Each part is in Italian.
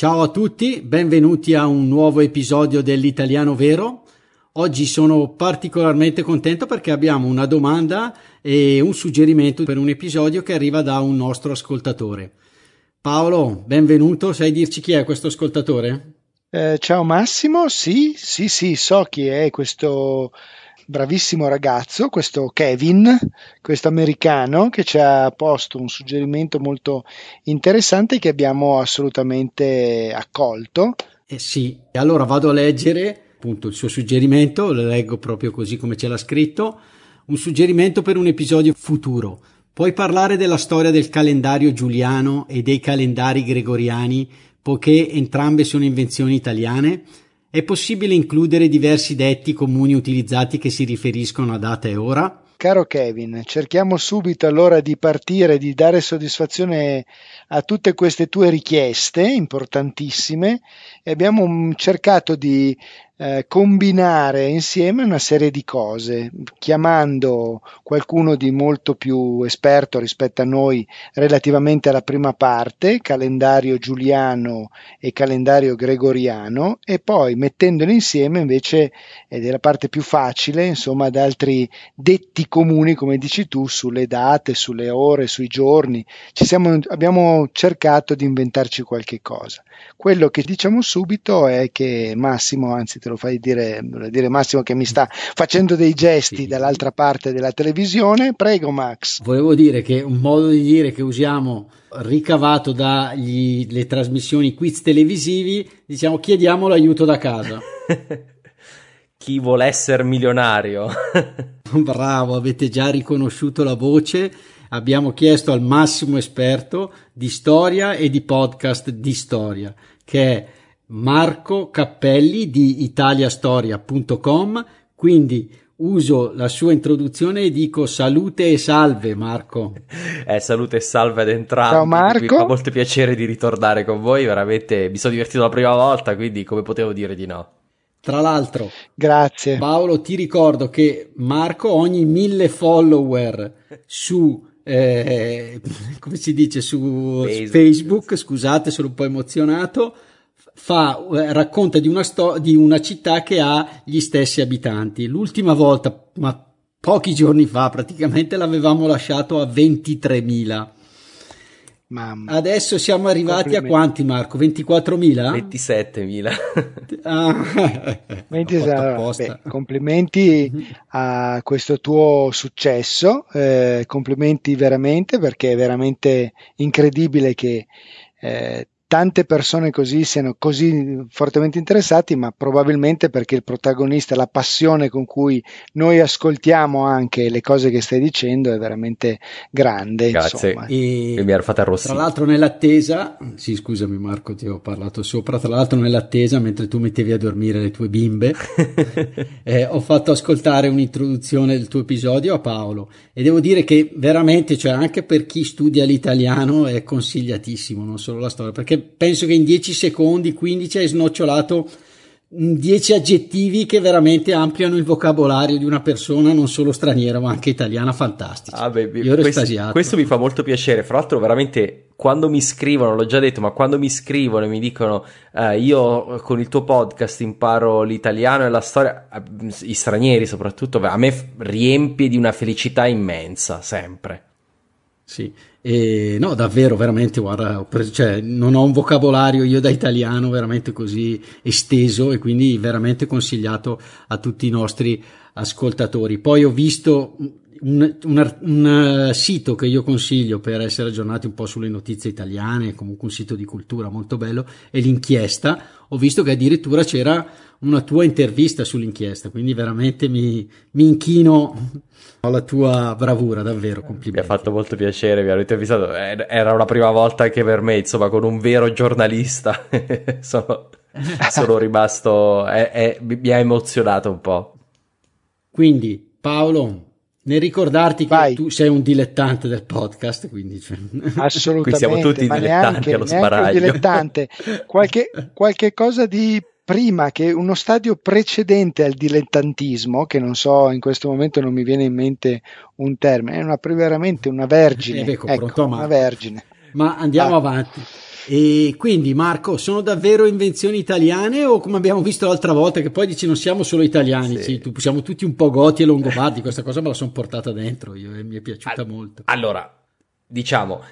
Ciao a tutti, benvenuti a un nuovo episodio dell'Italiano Vero. Oggi sono particolarmente contento perché abbiamo una domanda e un suggerimento per un episodio che arriva da un nostro ascoltatore. Paolo, benvenuto, sai dirci chi è questo ascoltatore? Eh, ciao Massimo, sì, sì, sì, so chi è questo bravissimo ragazzo, questo Kevin, questo americano che ci ha posto un suggerimento molto interessante che abbiamo assolutamente accolto. Eh sì, allora vado a leggere appunto il suo suggerimento, lo leggo proprio così come ce l'ha scritto, un suggerimento per un episodio futuro. Puoi parlare della storia del calendario giuliano e dei calendari gregoriani, poiché entrambe sono invenzioni italiane? È possibile includere diversi detti comuni utilizzati che si riferiscono a data e ora? Caro Kevin, cerchiamo subito allora di partire, di dare soddisfazione a tutte queste tue richieste importantissime e abbiamo cercato di eh, combinare insieme una serie di cose, chiamando qualcuno di molto più esperto rispetto a noi relativamente alla prima parte, calendario giuliano e calendario gregoriano, e poi mettendoli insieme invece, ed è la parte più facile, insomma, ad altri detti comuni, come dici tu, sulle date, sulle ore, sui giorni. Siamo, abbiamo cercato di inventarci qualche cosa. Quello che diciamo subito è che Massimo, anzi te lo fai dire, dire Massimo che mi sta facendo dei gesti sì. dall'altra parte della televisione. Prego Max. Volevo dire che un modo di dire che usiamo ricavato dalle trasmissioni quiz televisivi, diciamo chiediamo l'aiuto da casa. Chi vuole essere milionario? Bravo, avete già riconosciuto la voce. Abbiamo chiesto al massimo esperto di storia e di podcast di storia, che è Marco Cappelli di italiastoria.com. Quindi uso la sua introduzione e dico salute e salve Marco. Eh, salute e salve ad entrambi. Ciao Marco. Mi fa molto piacere di ritornare con voi, veramente mi sono divertito la prima volta, quindi come potevo dire di no. Tra l'altro, grazie Paolo, ti ricordo che Marco ogni mille follower su eh, come si dice su Facebook. Facebook, scusate, sono un po' emozionato fa, eh, racconta di una, sto- di una città che ha gli stessi abitanti. L'ultima volta, ma pochi giorni fa praticamente, l'avevamo lasciato a 23.000. Mamma. Adesso siamo arrivati a quanti Marco? 24.000? 27.000. ah, 27, beh, complimenti mhm. a questo tuo successo, eh, complimenti veramente perché è veramente incredibile che eh, tante persone così siano così fortemente interessati, ma probabilmente perché il protagonista, la passione con cui noi ascoltiamo anche le cose che stai dicendo è veramente grande. Grazie. E, e mi ero fatta arrossire. Tra l'altro nell'attesa, sì scusami Marco ti ho parlato sopra, tra l'altro nell'attesa mentre tu mettevi a dormire le tue bimbe, eh, ho fatto ascoltare un'introduzione del tuo episodio a Paolo e devo dire che veramente, cioè anche per chi studia l'italiano è consigliatissimo, non solo la storia, perché penso che in 10 secondi, 15 hai snocciolato 10 aggettivi che veramente ampliano il vocabolario di una persona non solo straniera ma anche italiana fantastica. Ah, Io ero questo, estasiato. Questo mi fa molto piacere. Fra l'altro, veramente quando mi scrivono, l'ho già detto, ma quando mi scrivono e mi dicono eh, io con il tuo podcast imparo l'italiano e la storia, eh, i stranieri soprattutto, a me riempie di una felicità immensa, sempre. Sì, e, no, davvero, veramente, guarda, cioè, non ho un vocabolario io da italiano veramente così esteso e quindi veramente consigliato a tutti i nostri ascoltatori. Poi ho visto un, un, un, sito che io consiglio per essere aggiornati un po' sulle notizie italiane, comunque un sito di cultura molto bello, è l'inchiesta. Ho visto che addirittura c'era una tua intervista sull'inchiesta, quindi veramente mi, mi inchino alla tua bravura, davvero, complimenti. Mi ha fatto molto piacere, mi hanno intervistato, era la prima volta che per me, insomma, con un vero giornalista sono sono rimasto, è, è, mi ha emozionato un po'. Quindi Paolo, nel ricordarti che Vai. tu sei un dilettante del podcast, quindi cioè... assolutamente. Qui siamo tutti dilettanti neanche, allo sbaraglio. dilettante. Qualche, qualche cosa di prima che uno stadio precedente al dilettantismo, che non so, in questo momento non mi viene in mente un termine, è una, veramente una vergine. Eh, ecco, ecco, una vergine. Ma andiamo ah. avanti. E quindi Marco, sono davvero invenzioni italiane o come abbiamo visto l'altra volta che poi dici non siamo solo italiani, sì. Sì, siamo tutti un po' goti e longobardi, questa cosa me la sono portata dentro io e mi è piaciuta All- molto. Allora, diciamo,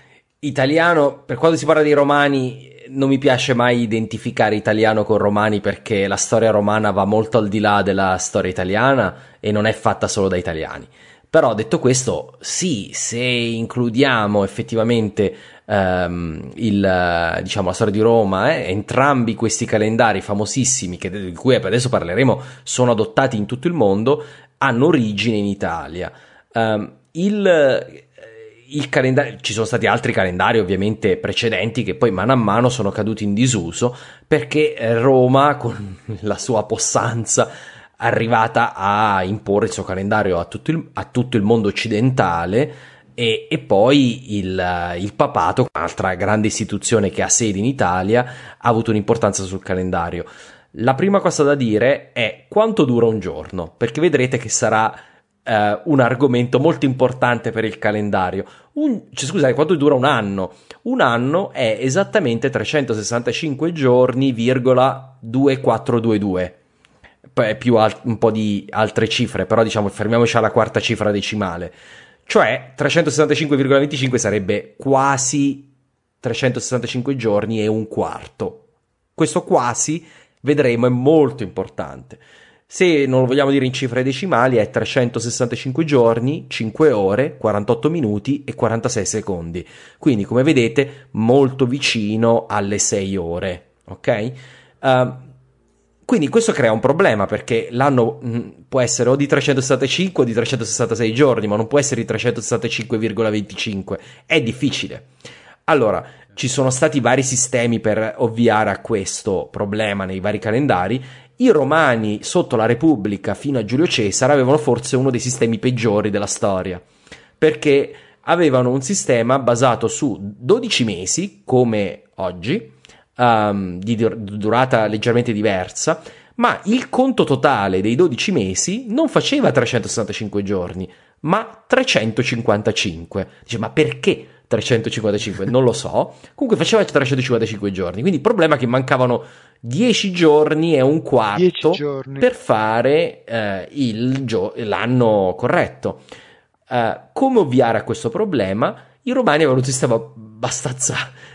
italiano, per quando si parla di romani non mi piace mai identificare italiano con romani perché la storia romana va molto al di là della storia italiana e non è fatta solo da italiani. Però detto questo, sì, se includiamo effettivamente ehm, il, diciamo, la storia di Roma, eh, entrambi questi calendari famosissimi, che, di cui adesso parleremo, sono adottati in tutto il mondo, hanno origine in Italia. Um, il, il calendario, ci sono stati altri calendari ovviamente precedenti che poi mano a mano sono caduti in disuso perché Roma con la sua possanza arrivata a imporre il suo calendario a tutto il, a tutto il mondo occidentale e, e poi il, il, papato, un'altra grande istituzione che ha sede in Italia, ha avuto un'importanza sul calendario. La prima cosa da dire è quanto dura un giorno, perché vedrete che sarà eh, un argomento molto importante per il calendario. Un, cioè, scusate, quanto dura un anno? Un anno è esattamente 365 giorni, virgola 2422 più al- un po' di altre cifre, però diciamo fermiamoci alla quarta cifra decimale. Cioè 365,25 sarebbe quasi 365 giorni e un quarto. Questo quasi, vedremo, è molto importante. Se non lo vogliamo dire in cifre decimali, è 365 giorni, 5 ore, 48 minuti e 46 secondi. Quindi, come vedete, molto vicino alle 6 ore. Ok? Uh, quindi questo crea un problema perché l'anno mm, può essere o di 365 o di 366 giorni, ma non può essere di 365,25. È difficile. Allora, ci sono stati vari sistemi per ovviare a questo problema nei vari calendari. I romani sotto la Repubblica fino a Giulio Cesare avevano forse uno dei sistemi peggiori della storia, perché avevano un sistema basato su 12 mesi, come oggi, um, di durata leggermente diversa, ma il conto totale dei 12 mesi non faceva 365 giorni, ma 355. Dice, ma perché 355? Non lo so. Comunque faceva 355 giorni. Quindi il problema è che mancavano 10 giorni e un quarto per fare eh, il gio- l'anno corretto. Uh, come ovviare a questo problema? I romani avevano un sistema abbastanza,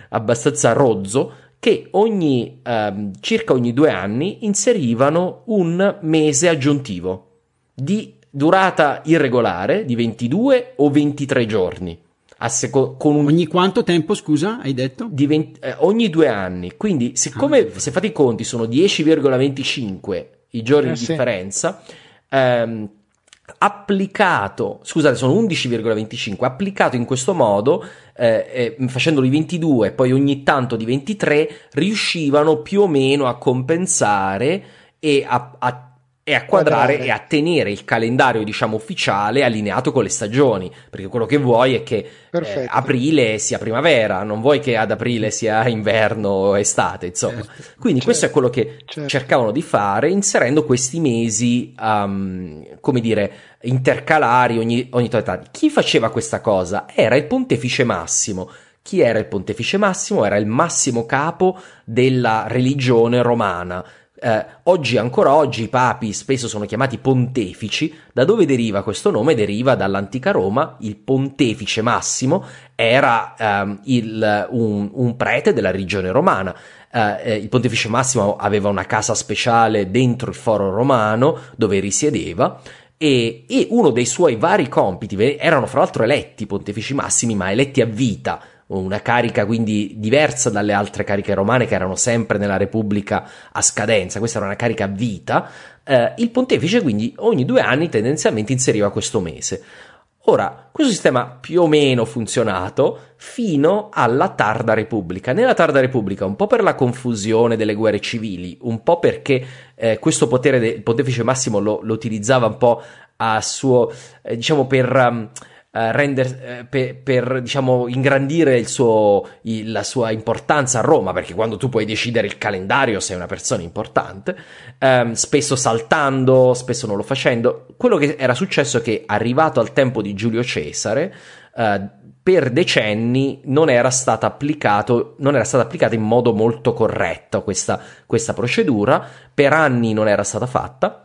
abbastanza rozzo che ogni, ehm, circa ogni due anni inserivano un mese aggiuntivo di durata irregolare di 22 o 23 giorni. Seco- un... Ogni quanto tempo, scusa, hai detto? 20, eh, ogni due anni. Quindi, siccome ah, se fate i conti sono 10,25 i giorni eh, di sì. differenza, ehm, applicato, scusate, sono 11,25, applicato in questo modo, eh, eh, facendolo di 22 e poi ogni tanto di 23, riuscivano più o meno a compensare e a, a e a quadrare e a tenere il calendario diciamo ufficiale allineato con le stagioni perché quello che vuoi è che eh, aprile sia primavera non vuoi che ad aprile sia inverno o estate insomma. Certo, quindi certo, questo è quello che certo. cercavano di fare inserendo questi mesi um, come dire intercalari ogni, ogni età chi faceva questa cosa? Era il pontefice massimo. Chi era il pontefice massimo? Era il massimo capo della religione romana eh, oggi, ancora oggi, i papi spesso sono chiamati pontefici. Da dove deriva questo nome? Deriva dall'antica Roma. Il pontefice massimo era ehm, il, un, un, prete della religione romana. Eh, eh, il pontefice massimo aveva una casa speciale dentro il foro romano dove risiedeva. E, e uno dei suoi vari compiti erano fra l'altro eletti pontefici massimi, ma eletti a vita una carica quindi diversa dalle altre cariche romane che erano sempre nella Repubblica a scadenza, questa era una carica a vita, eh, il pontefice quindi ogni due anni tendenzialmente inseriva questo mese. Ora, questo sistema più o meno funzionato fino alla tarda Repubblica. Nella tarda Repubblica, un po' per la confusione delle guerre civili, un po' perché eh, questo potere del pontefice Massimo lo, lo, utilizzava un po' a suo, eh, diciamo, per... Um, Uh, render, uh, per, per, diciamo ingrandire suo, il, la sua importanza a Roma, perché quando tu puoi decidere il calendario sei una persona importante, um, spesso saltando, spesso non lo facendo. Quello che era successo è che arrivato al tempo di Giulio Cesare, uh, per decenni non era stata applicato, non era stata applicata in modo molto corretto questa, questa procedura, per anni non era stata fatta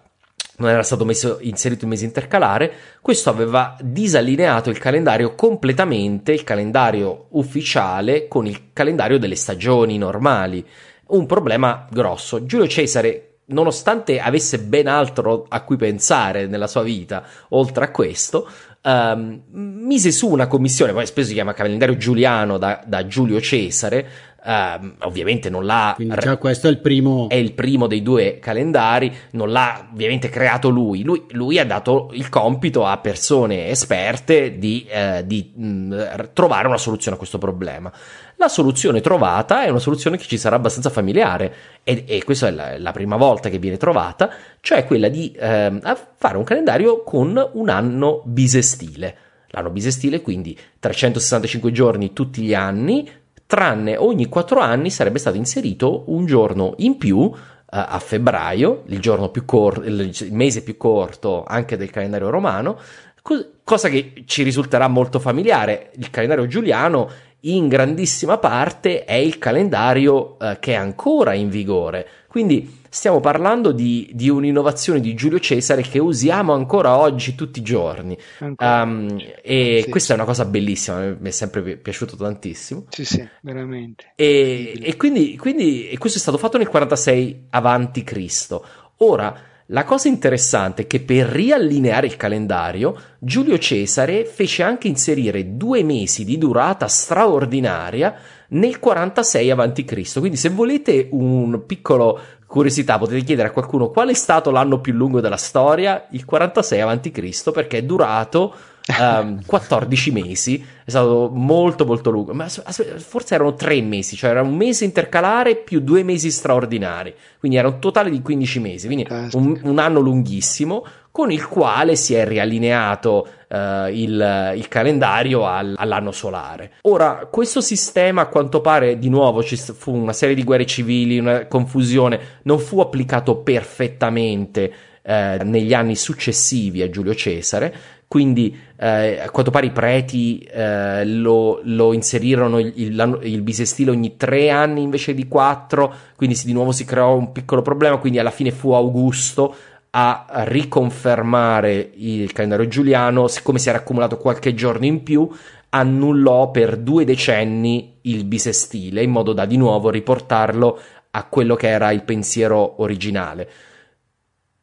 non era stato messo, inserito il mese intercalare, questo aveva disallineato il calendario completamente, il calendario ufficiale, con il calendario delle stagioni normali. Un problema grosso. Giulio Cesare, nonostante avesse ben altro a cui pensare nella sua vita, oltre a questo, um, mise su una commissione, poi spesso si chiama calendario giuliano da, da Giulio Cesare, Uh, ovviamente non l'ha. Quindi già questo è il primo. È il primo dei due calendari, non l'ha ovviamente creato lui. Lui, lui ha dato il compito a persone esperte di, uh, di mh, trovare una soluzione a questo problema. La soluzione trovata è una soluzione che ci sarà abbastanza familiare, e, e questa è la, la, prima volta che viene trovata, cioè quella di uh, fare un calendario con un anno bisestile. L'anno bisestile, quindi 365 giorni tutti gli anni, tranne ogni quattro anni sarebbe stato inserito un giorno in più eh, a febbraio, il, cor- il mese più corto anche del calendario romano, co- cosa che ci risulterà molto familiare. Il calendario giuliano in grandissima parte è il calendario eh, che è ancora in vigore. Quindi stiamo parlando di, di, un'innovazione di Giulio Cesare che usiamo ancora oggi tutti i giorni. Um, e sì, questa sì. è una cosa bellissima, mi è sempre piaciuto tantissimo. Sì, sì, veramente. E, e quindi, quindi e questo è stato fatto nel 46 avanti Cristo. Ora, la cosa interessante è che per riallineare il calendario, Giulio Cesare fece anche inserire due mesi di durata straordinaria nel 46 a.C. Quindi se volete un piccolo curiosità, potete chiedere a qualcuno qual è stato l'anno più lungo della storia? Il 46 a.C. perché è durato um, ehm, 14 mesi, è stato molto molto lungo, ma forse erano tre mesi, cioè era un mese intercalare più due mesi straordinari, quindi era un totale di 15 mesi, quindi un, un anno lunghissimo con il quale si è riallineato uh, il, il, calendario al, all'anno solare. Ora, questo sistema a quanto pare di nuovo ci fu una serie di guerre civili, una confusione, non fu applicato perfettamente eh, negli anni successivi a Giulio Cesare, quindi eh, a quanto pare i preti eh, lo, lo, inserirono il, il, il, bisestile ogni tre anni invece di quattro, quindi di nuovo si creò un piccolo problema, quindi alla fine fu Augusto a riconfermare il calendario giuliano, siccome si era accumulato qualche giorno in più, annullò per due decenni il bisestile in modo da di nuovo riportarlo a quello che era il pensiero originale.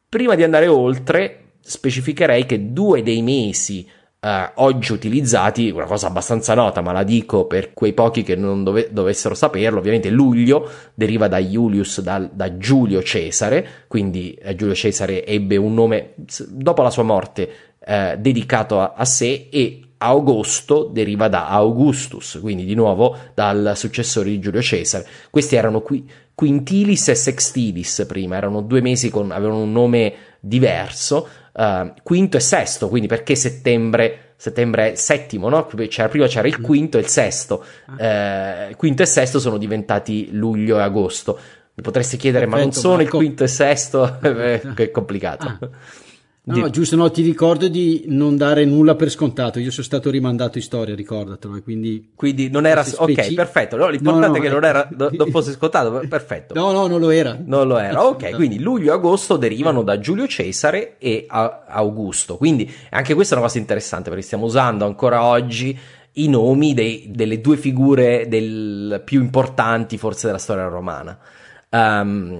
Prima di andare oltre, specificherei che due dei mesi eh, oggi utilizzati, una cosa abbastanza nota, ma la dico per quei pochi che non dove- dovessero saperlo, ovviamente luglio deriva da Julius, da, da Giulio Cesare, quindi eh, Giulio Cesare ebbe un nome dopo la sua morte eh, dedicato a, a sé e Augusto deriva da Augustus, quindi di nuovo dal successore di Giulio Cesare. Questi erano qui quintilis e sextilis prima, erano due mesi con avevano un nome diverso, uh, quinto e sesto, quindi perché settembre, settembre è settimo, no? C'era, prima c'era il mm. quinto e il sesto, uh, quinto e sesto sono diventati luglio e agosto. Mi potresti chiedere, Perfetto, ma non sono Marco. il quinto e sesto? è complicato. Ah. No, no, giusto, no, ti ricordo di non dare nulla per scontato. Io sono stato rimandato in storia, ricordatelo. Quindi, quindi non era. Ok, perfetto. No, l'importante no, no, è che non, era, non fosse scontato. Perfetto. No, no, non lo era. Non lo era. Ok, quindi luglio e agosto derivano da Giulio Cesare e Augusto. Quindi anche questa è una cosa interessante perché stiamo usando ancora oggi i nomi dei, delle due figure del, più importanti, forse, della storia romana. Um,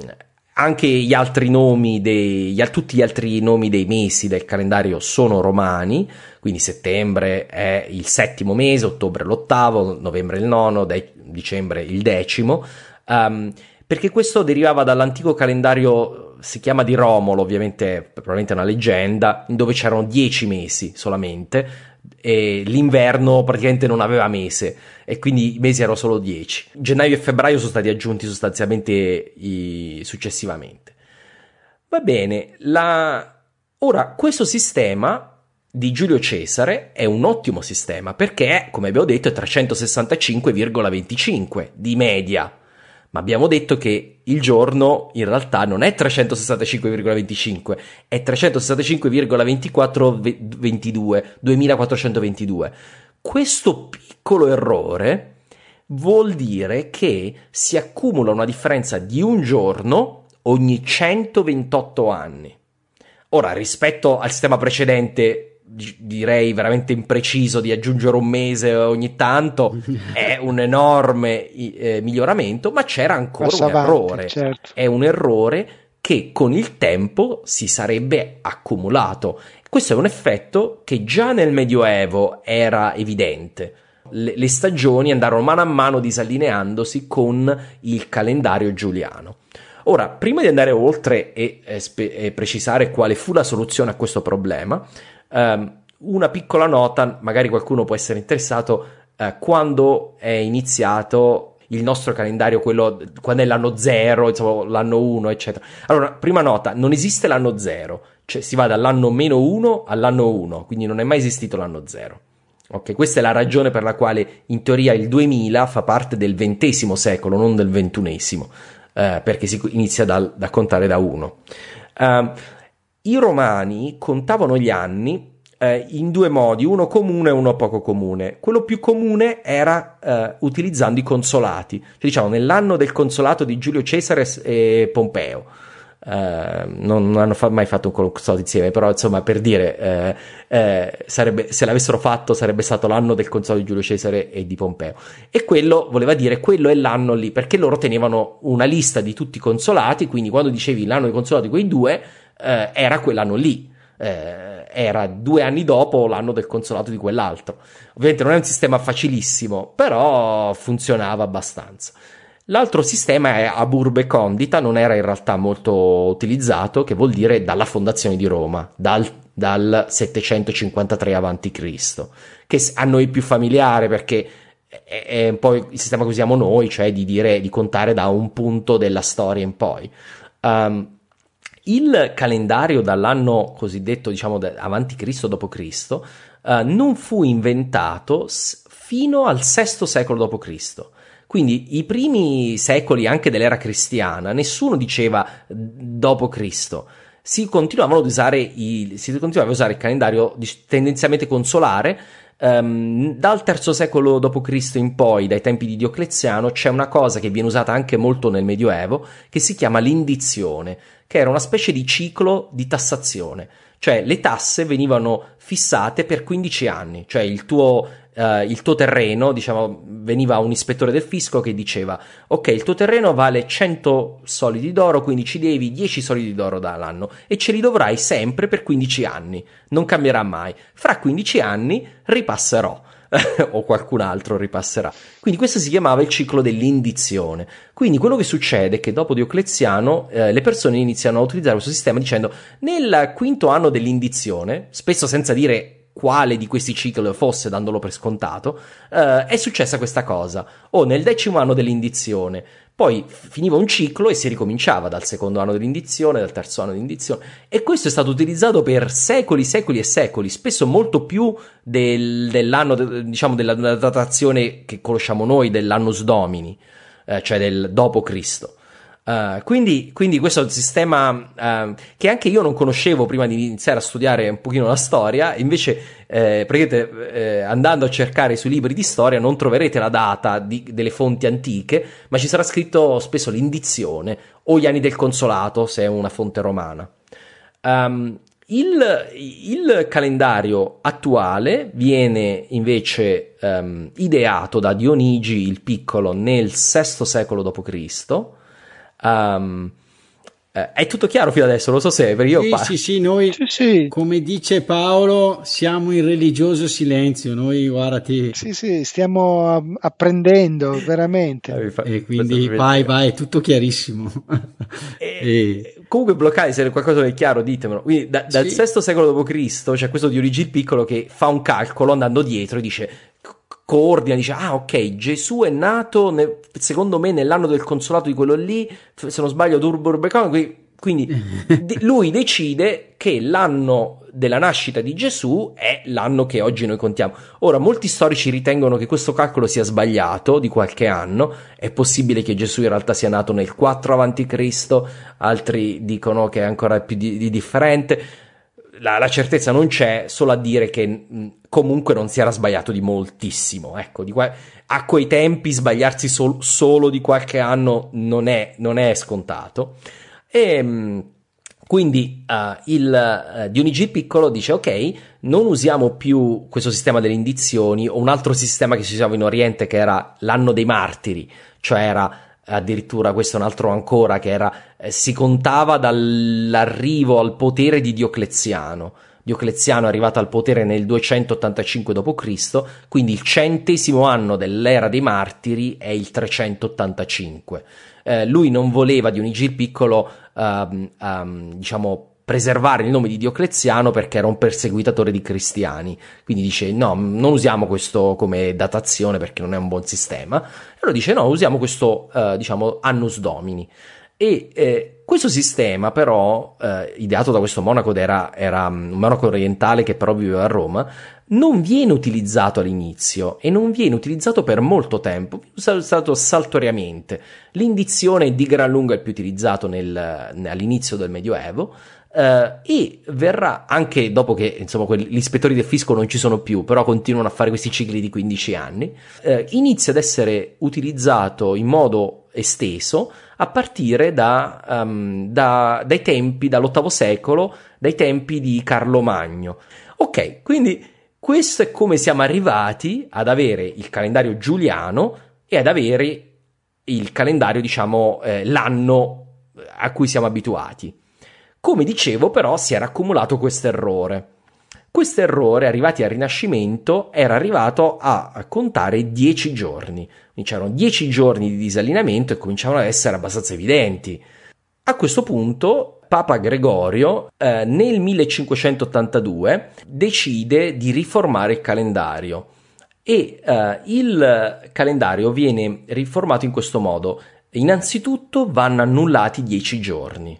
anche gli altri nomi dei, tutti gli altri nomi dei mesi del calendario sono romani, quindi settembre è il settimo mese, ottobre l'ottavo, novembre il nono, de- dicembre il decimo, um, perché questo derivava dall'antico calendario, si chiama di Romolo, ovviamente probabilmente è una leggenda, dove c'erano dieci mesi solamente, e l'inverno praticamente non aveva mese e quindi i mesi erano solo 10. Gennaio e febbraio sono stati aggiunti sostanzialmente i... successivamente. Va bene, la... ora questo sistema di Giulio Cesare è un ottimo sistema perché, come abbiamo detto, è 365,25 di media. Ma abbiamo detto che il giorno in realtà non è 365,25, è 365,2422, 2422. Questo piccolo errore vuol dire che si accumula una differenza di un giorno ogni 128 anni. Ora, rispetto al sistema precedente, direi veramente impreciso di aggiungere un mese ogni tanto è un enorme eh, miglioramento ma c'era ancora Passa un avanti, errore. certo. è un errore che con il tempo si sarebbe accumulato. Questo è un effetto che già nel medioevo era evidente. Le, le stagioni andarono mano a mano disallineandosi con il calendario giuliano. Ora, prima di andare oltre e, e, spe- e precisare quale fu la soluzione a questo problema, Um, una piccola nota, magari qualcuno può essere interessato, uh, quando è iniziato il nostro calendario, quello quando è l'anno 0, insomma, l'anno 1, eccetera. Allora, prima nota, non esiste l'anno 0, cioè si va dall'anno meno 1 all'anno 1, quindi non è mai esistito l'anno 0. Ok, questa è la ragione per la quale in teoria il 2000 fa parte del XX secolo, non del XXI, eh, perché si inizia da, da contare da 1. Uh, ehm, i romani contavano gli anni eh, in due modi, uno comune e uno poco comune. Quello più comune era eh, utilizzando i consolati, cioè, diciamo nell'anno del consolato di Giulio Cesare e Pompeo. Uh, non, non, hanno fa- mai fatto un consolato insieme, però insomma per dire, eh, eh, sarebbe, se l'avessero fatto sarebbe stato l'anno del consolato di Giulio Cesare e di Pompeo. E quello voleva dire, quello è l'anno lì, perché loro tenevano una lista di tutti i consolati, quindi quando dicevi l'anno del consolato di quei due, eh, era quell'anno lì. Eh, era due anni dopo l'anno del consolato di quell'altro. Ovviamente non è un sistema facilissimo, però funzionava abbastanza. L'altro sistema è Aburbe Condita, non era in realtà molto utilizzato, che vuol dire dalla fondazione di Roma, dal, dal 753 a.C., che a noi è più familiare perché è, un po' il sistema che usiamo noi, cioè di dire di contare da un punto della storia in poi. Um, il calendario dall'anno cosiddetto, diciamo, avanti Cristo dopo Cristo, uh, non fu inventato fino al VI secolo dopo Cristo. Quindi i primi secoli anche dell'era cristiana, nessuno diceva dopo Cristo. Si continuavano ad usare il, si continuava a usare il calendario tendenzialmente consolare Um, dal terzo secolo d.C. in poi, dai tempi di Diocleziano, c'è una cosa che viene usata anche molto nel Medioevo, che si chiama l'indizione, che era una specie di ciclo di tassazione. Cioè le tasse venivano fissate per 15 anni, cioè il tuo, uh, il tuo terreno, diciamo, veniva un ispettore del fisco che diceva ok, il tuo terreno vale 100 solidi d'oro, quindi ci devi 10 solidi d'oro dall'anno e ce li dovrai sempre per 15 anni, non cambierà mai. Fra 15 anni ripasserò. o qualcun altro ripasserà. Quindi questo si chiamava il ciclo dell'indizione. Quindi quello che succede è che dopo Diocleziano eh, le persone iniziano a utilizzare questo sistema dicendo nel quinto anno dell'indizione, spesso senza dire quale di questi cicli fosse, dandolo per scontato, eh, è successa questa cosa. O nel decimo anno dell'indizione poi finiva un ciclo e si ricominciava dal secondo anno dell'indizione, dal terzo anno dell'indizione. E questo è stato utilizzato per secoli, secoli e secoli, spesso molto più del, dell'anno, diciamo, della, datazione che conosciamo noi, dell'annus domini, eh, cioè del dopo Cristo. Uh, quindi, quindi, questo è un sistema uh, che anche io non conoscevo prima di iniziare a studiare un pochino la storia, invece eh, eh, andando a cercare sui libri di storia non troverete la data di, delle fonti antiche, ma ci sarà scritto spesso l'indizione o gli anni del consolato se è una fonte romana. Um, il, il, calendario attuale viene invece um, ideato da Dionigi il Piccolo nel VI secolo d.C., Um, è tutto chiaro fino adesso, lo so se perché io sì, pa- sì, sì, noi sì, sì. come dice Paolo siamo in religioso silenzio, noi guarda ti... Sì, sì, stiamo apprendendo veramente. Eh, fa- e quindi vai, vai, è tutto chiarissimo. e, e... comunque bloccare se qualcosa è chiaro ditemelo quindi da, dal sì. VI secolo d.C. c'è questo Dionigi il Piccolo che fa un calcolo andando dietro e dice coordina, dice ah ok Gesù è nato ne, secondo me nell'anno del consolato di quello lì se non sbaglio Durburbecon quindi lui decide che l'anno della nascita di Gesù è l'anno che oggi noi contiamo. Ora, molti storici ritengono che questo calcolo sia sbagliato di qualche anno, è possibile che Gesù in realtà sia nato nel 4 a.C., altri dicono che è ancora più di, di differente. La, la, certezza non c'è, solo a dire che mh, comunque non si era sbagliato di moltissimo. Ecco, di qua, a quei tempi sbagliarsi sol, solo di qualche anno non è, non è scontato. E mm, quindi uh, il uh, Dionigi Piccolo dice ok, non usiamo più questo sistema delle indizioni o un altro sistema che si usava in Oriente che era l'anno dei martiri, cioè era addirittura questo è un altro ancora che era eh, si contava dall'arrivo al potere di Diocleziano. Diocleziano è arrivato al potere nel 285 d.C., quindi il centesimo anno dell'era dei martiri è il 385 eh, lui non voleva Dionigi il Piccolo, um, um, diciamo, preservare il nome di Diocleziano perché era un perseguitatore di cristiani. Quindi dice: No, non usiamo questo come datazione perché non è un buon sistema. E allora dice: No, usiamo questo, uh, diciamo, annus domini. E eh, questo sistema, però, eh, ideato da questo monaco, era, era un monaco orientale che però viveva a Roma, non viene utilizzato all'inizio e non viene utilizzato per molto tempo, viene usato saltuariamente. L'indizione di gran lunga è più utilizzato nel, all'inizio del Medioevo. Uh, e verrà anche dopo che insomma quelli, gli ispettori del fisco non ci sono più, però continuano a fare questi cicli di 15 anni, uh, inizia ad essere utilizzato in modo esteso a partire da, um, da, dai tempi, dall'VIII secolo, dai tempi di Carlo Magno. Ok, quindi questo è come siamo arrivati ad avere il calendario giuliano e ad avere il calendario, diciamo, eh, l'anno a cui siamo abituati. Come dicevo, però, si era accumulato questo errore. Questo errore, arrivati al Rinascimento, era arrivato a contare 10 giorni. C'erano 10 giorni di disallineamento e cominciavano ad essere abbastanza evidenti. A questo punto Papa Gregorio eh, nel 1582 decide di riformare il calendario e eh, il calendario viene riformato in questo modo. Innanzitutto vanno annullati 10 giorni,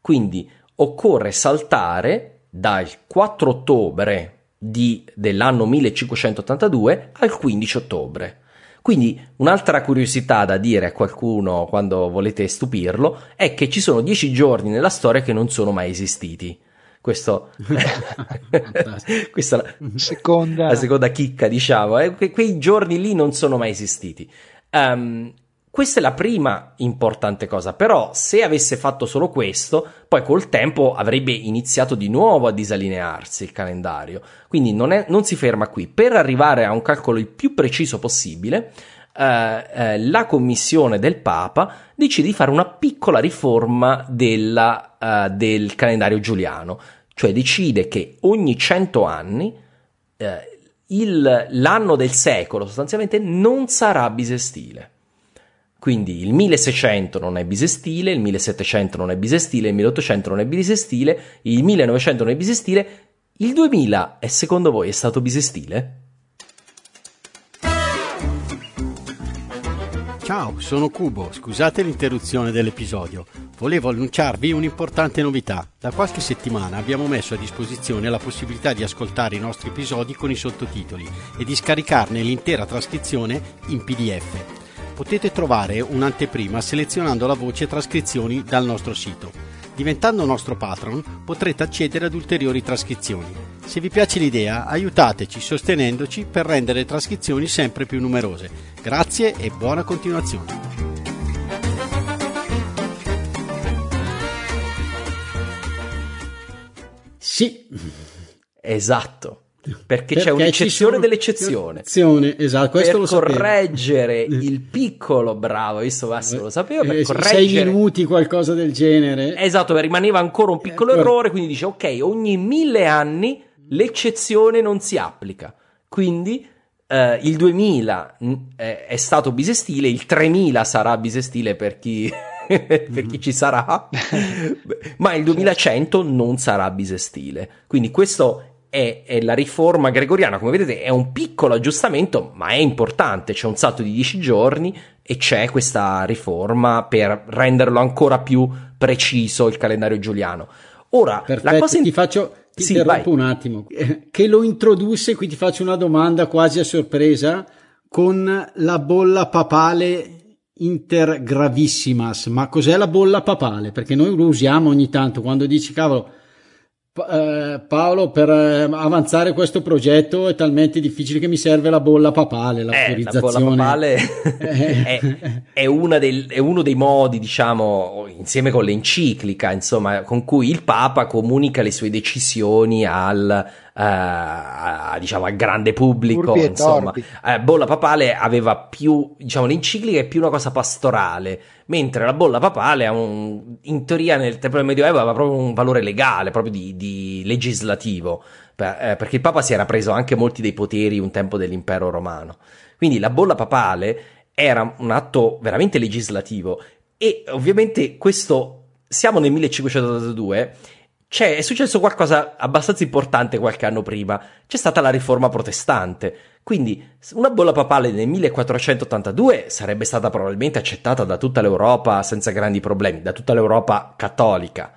quindi occorre saltare dal 4 ottobre di, dell'anno 1582 al 15 ottobre. Quindi un'altra curiosità da dire a qualcuno quando volete stupirlo è che ci sono dieci giorni nella storia che non sono mai esistiti. Questo, questa è la seconda. la seconda chicca, diciamo. Eh? Que- quei giorni lì non sono mai esistiti. Um, questa è la prima importante cosa, però se avesse fatto solo questo, poi col tempo avrebbe iniziato di nuovo a disallinearsi il calendario. Quindi non, è, non si ferma qui. Per arrivare a un calcolo il più preciso possibile, eh, eh, la commissione del Papa decide di fare una piccola riforma della, eh, del calendario giuliano, cioè decide che ogni 100 anni eh, il, l'anno del secolo sostanzialmente non sarà bisestile. Quindi il 1600 non è bisestile, il 1700 non è bisestile, il 1800 non è bisestile, il 1900 non è bisestile, il 2000 è secondo voi è stato bisestile? Ciao, sono Cubo, scusate l'interruzione dell'episodio. Volevo annunciarvi un'importante novità. Da qualche settimana abbiamo messo a disposizione la possibilità di ascoltare i nostri episodi con i sottotitoli e di scaricarne l'intera trascrizione in PDF potete trovare un'anteprima selezionando la voce trascrizioni dal nostro sito. Diventando nostro patron potrete accedere ad ulteriori trascrizioni. Se vi piace l'idea, aiutateci sostenendoci per rendere le trascrizioni sempre più numerose. Grazie e buona continuazione. Sì, esatto. Perché, perché c'è un'eccezione dell'eccezione. Esatto, questo per correggere il piccolo, bravo, visto Massimo lo sapeva, per eh, correggere... sei minuti, qualcosa del genere. Esatto, rimaneva ancora un piccolo eh, errore, quindi dice, ok, ogni mille anni l'eccezione non si applica. Quindi eh, il 2000 eh, è stato bisestile, il 3000 sarà bisestile per chi per chi ci sarà, ma il 2100 non sarà bisestile. Quindi questo è, è, la riforma gregoriana, come vedete è un piccolo aggiustamento, ma è importante, c'è un salto di 10 giorni e c'è questa riforma per renderlo ancora più preciso il calendario giuliano. Ora, Perfetto, la cosa in... ti faccio ti sì, interrompo vai. un attimo. Eh, che lo introdusse, qui ti faccio una domanda quasi a sorpresa, con la bolla papale intergravissimas. Ma cos'è la bolla papale? Perché noi lo usiamo ogni tanto quando dici, cavolo, Paolo, per eh, avanzare questo progetto è talmente difficile che mi serve la bolla papale, l'autorizzazione. Eh, la bolla papale è, è, del, è, uno dei modi, diciamo, insieme con l'enciclica, insomma, con cui il Papa comunica le sue decisioni al, uh, diciamo, al grande pubblico. Insomma, uh, bolla papale aveva più, diciamo, l'enciclica è più una cosa pastorale, mentre la bolla papale un, in teoria nel tempo del Medioevo aveva proprio un valore legale, proprio di, di legislativo, per, eh, perché il Papa si era preso anche molti dei poteri un tempo dell'impero romano. Quindi la bolla papale era un atto veramente legislativo e ovviamente questo siamo nel 1582 c'è, è successo qualcosa abbastanza importante qualche anno prima. C'è stata la riforma protestante. Quindi una bolla papale nel 1482 sarebbe stata probabilmente accettata da tutta l'Europa senza grandi problemi, da tutta l'Europa cattolica.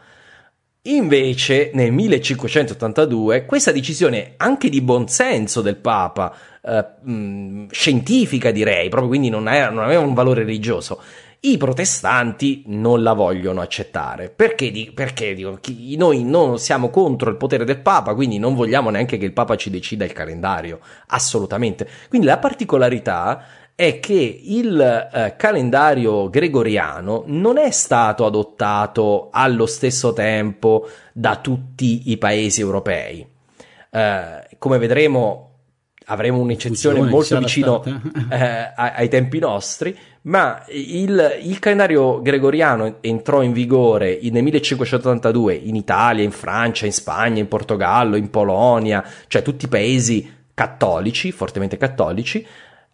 Invece nel 1582 questa decisione anche di buonsenso del Papa, eh, mh, scientifica direi, proprio quindi non, era, non aveva un valore religioso, i protestanti non la vogliono accettare. Perché? Perché dico, noi non siamo contro il potere del Papa, quindi non vogliamo neanche che il Papa ci decida il calendario, assolutamente. Quindi la particolarità è che il eh, calendario gregoriano non è stato adottato allo stesso tempo da tutti i paesi europei. Eh, come vedremo avremo un'eccezione molto vicino eh, ai tempi nostri, ma il, il, calendario gregoriano entrò in vigore nel 1582 in Italia, in Francia, in Spagna, in Portogallo, in Polonia, cioè tutti i paesi cattolici, fortemente cattolici.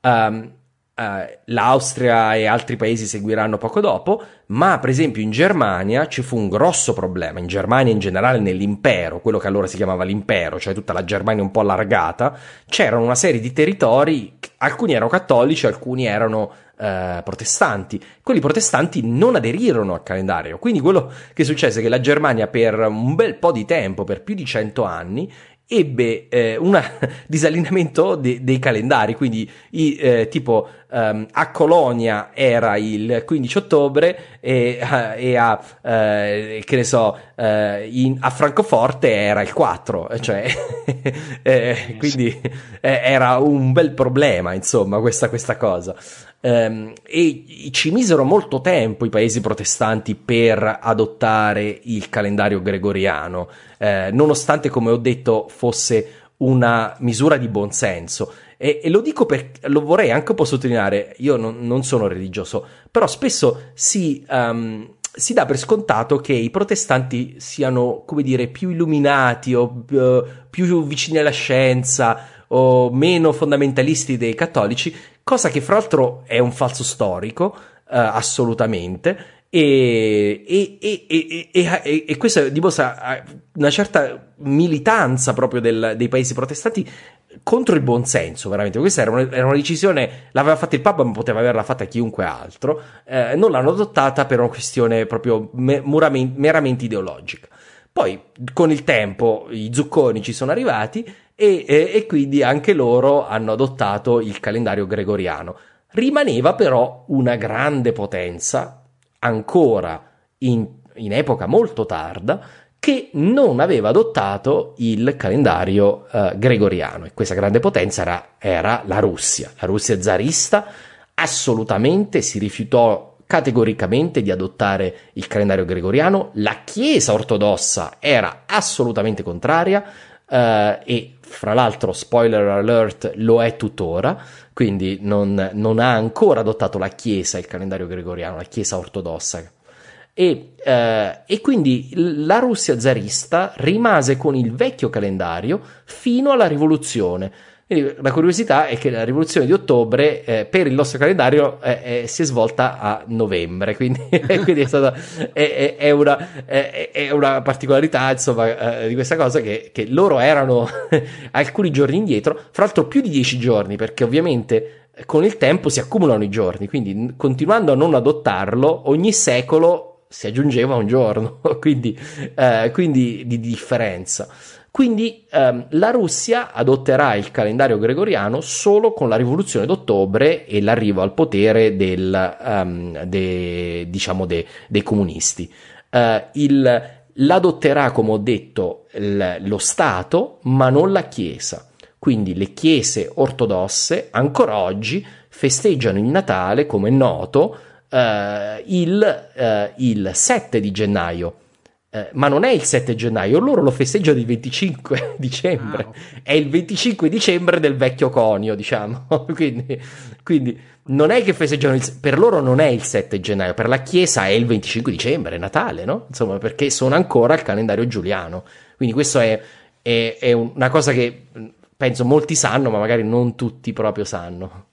Um, Uh, l'Austria e altri paesi seguiranno poco dopo, ma per esempio in Germania ci fu un grosso problema, in Germania in generale nell'impero, quello che allora si chiamava l'impero, cioè tutta la Germania un po' allargata, c'erano una serie di territori, alcuni erano cattolici, alcuni erano uh, protestanti. Quelli protestanti non aderirono al calendario, quindi quello che successe è che la Germania per un bel po' di tempo, per più di cento anni, ebbe eh, un disallineamento de- dei calendari, quindi i, eh, tipo um, a Colonia era il 15 ottobre e, uh, e a, uh, che ne so, uh, in, a Francoforte era il 4, cioè, eh, quindi eh, era un bel problema, insomma, questa, questa cosa. Um, e ci misero molto tempo i paesi protestanti per adottare il calendario gregoriano, eh, nonostante, come ho detto, fosse una misura di buonsenso. E, e lo dico perché lo vorrei anche un po' sottolineare. Io non, non sono religioso, però spesso si. Um, si dà per scontato che i protestanti siano, come dire, più illuminati o uh, più vicini alla scienza o meno fondamentalisti dei cattolici, cosa che fra l'altro è un falso storico, uh, assolutamente, e, e, e, e, questo dimostra eh, una certa militanza proprio del, dei paesi protestanti contro il buonsenso, veramente. Questa era, una, era una, decisione, l'aveva fatta il Papa, ma poteva averla fatta chiunque altro. Eh, non l'hanno adottata per una questione proprio me, meramente ideologica. Poi, con il tempo, i zucconi ci sono arrivati e, e quindi anche loro hanno adottato il calendario gregoriano. Rimaneva però una grande potenza ancora in, in epoca molto tarda che non aveva adottato il calendario eh, gregoriano e questa grande potenza era, era la Russia. La Russia zarista assolutamente si rifiutò categoricamente di adottare il calendario gregoriano, la Chiesa ortodossa era assolutamente contraria eh, e fra l'altro, spoiler alert, lo è tuttora, quindi non, non, ha ancora adottato la Chiesa il calendario gregoriano, la Chiesa ortodossa. E, eh, e, quindi la Russia zarista rimase con il vecchio calendario fino alla rivoluzione. Quindi la curiosità è che la rivoluzione di ottobre eh, per il nostro calendario eh, eh, si è svolta a novembre, quindi, quindi è, stata, è, è, una, è, una, particolarità insomma, eh, di questa cosa che, che loro erano alcuni giorni indietro, fra l'altro più di dieci giorni, perché ovviamente con il tempo si accumulano i giorni, quindi continuando a non adottarlo, ogni secolo si aggiungeva un giorno, quindi, eh, quindi di differenza. Quindi ehm, la Russia adotterà il calendario gregoriano solo con la rivoluzione d'ottobre e l'arrivo al potere del, um, de, diciamo de, dei comunisti. Uh, il, l'adotterà, come ho detto, il, lo Stato, ma non la Chiesa. Quindi le chiese ortodosse ancora oggi festeggiano il Natale, come è noto, uh, il, uh, il 7 di gennaio eh, ma non è il 7 gennaio, loro lo festeggiano il 25 dicembre, ah, è il 25 dicembre del vecchio conio, diciamo, quindi, quindi, non è che festeggiano il, per loro non è il 7 gennaio, per la Chiesa è il 25 dicembre, è Natale, no? Insomma, perché sono ancora al calendario giuliano, quindi questo è, è, è una cosa che penso molti sanno, ma magari non tutti proprio sanno.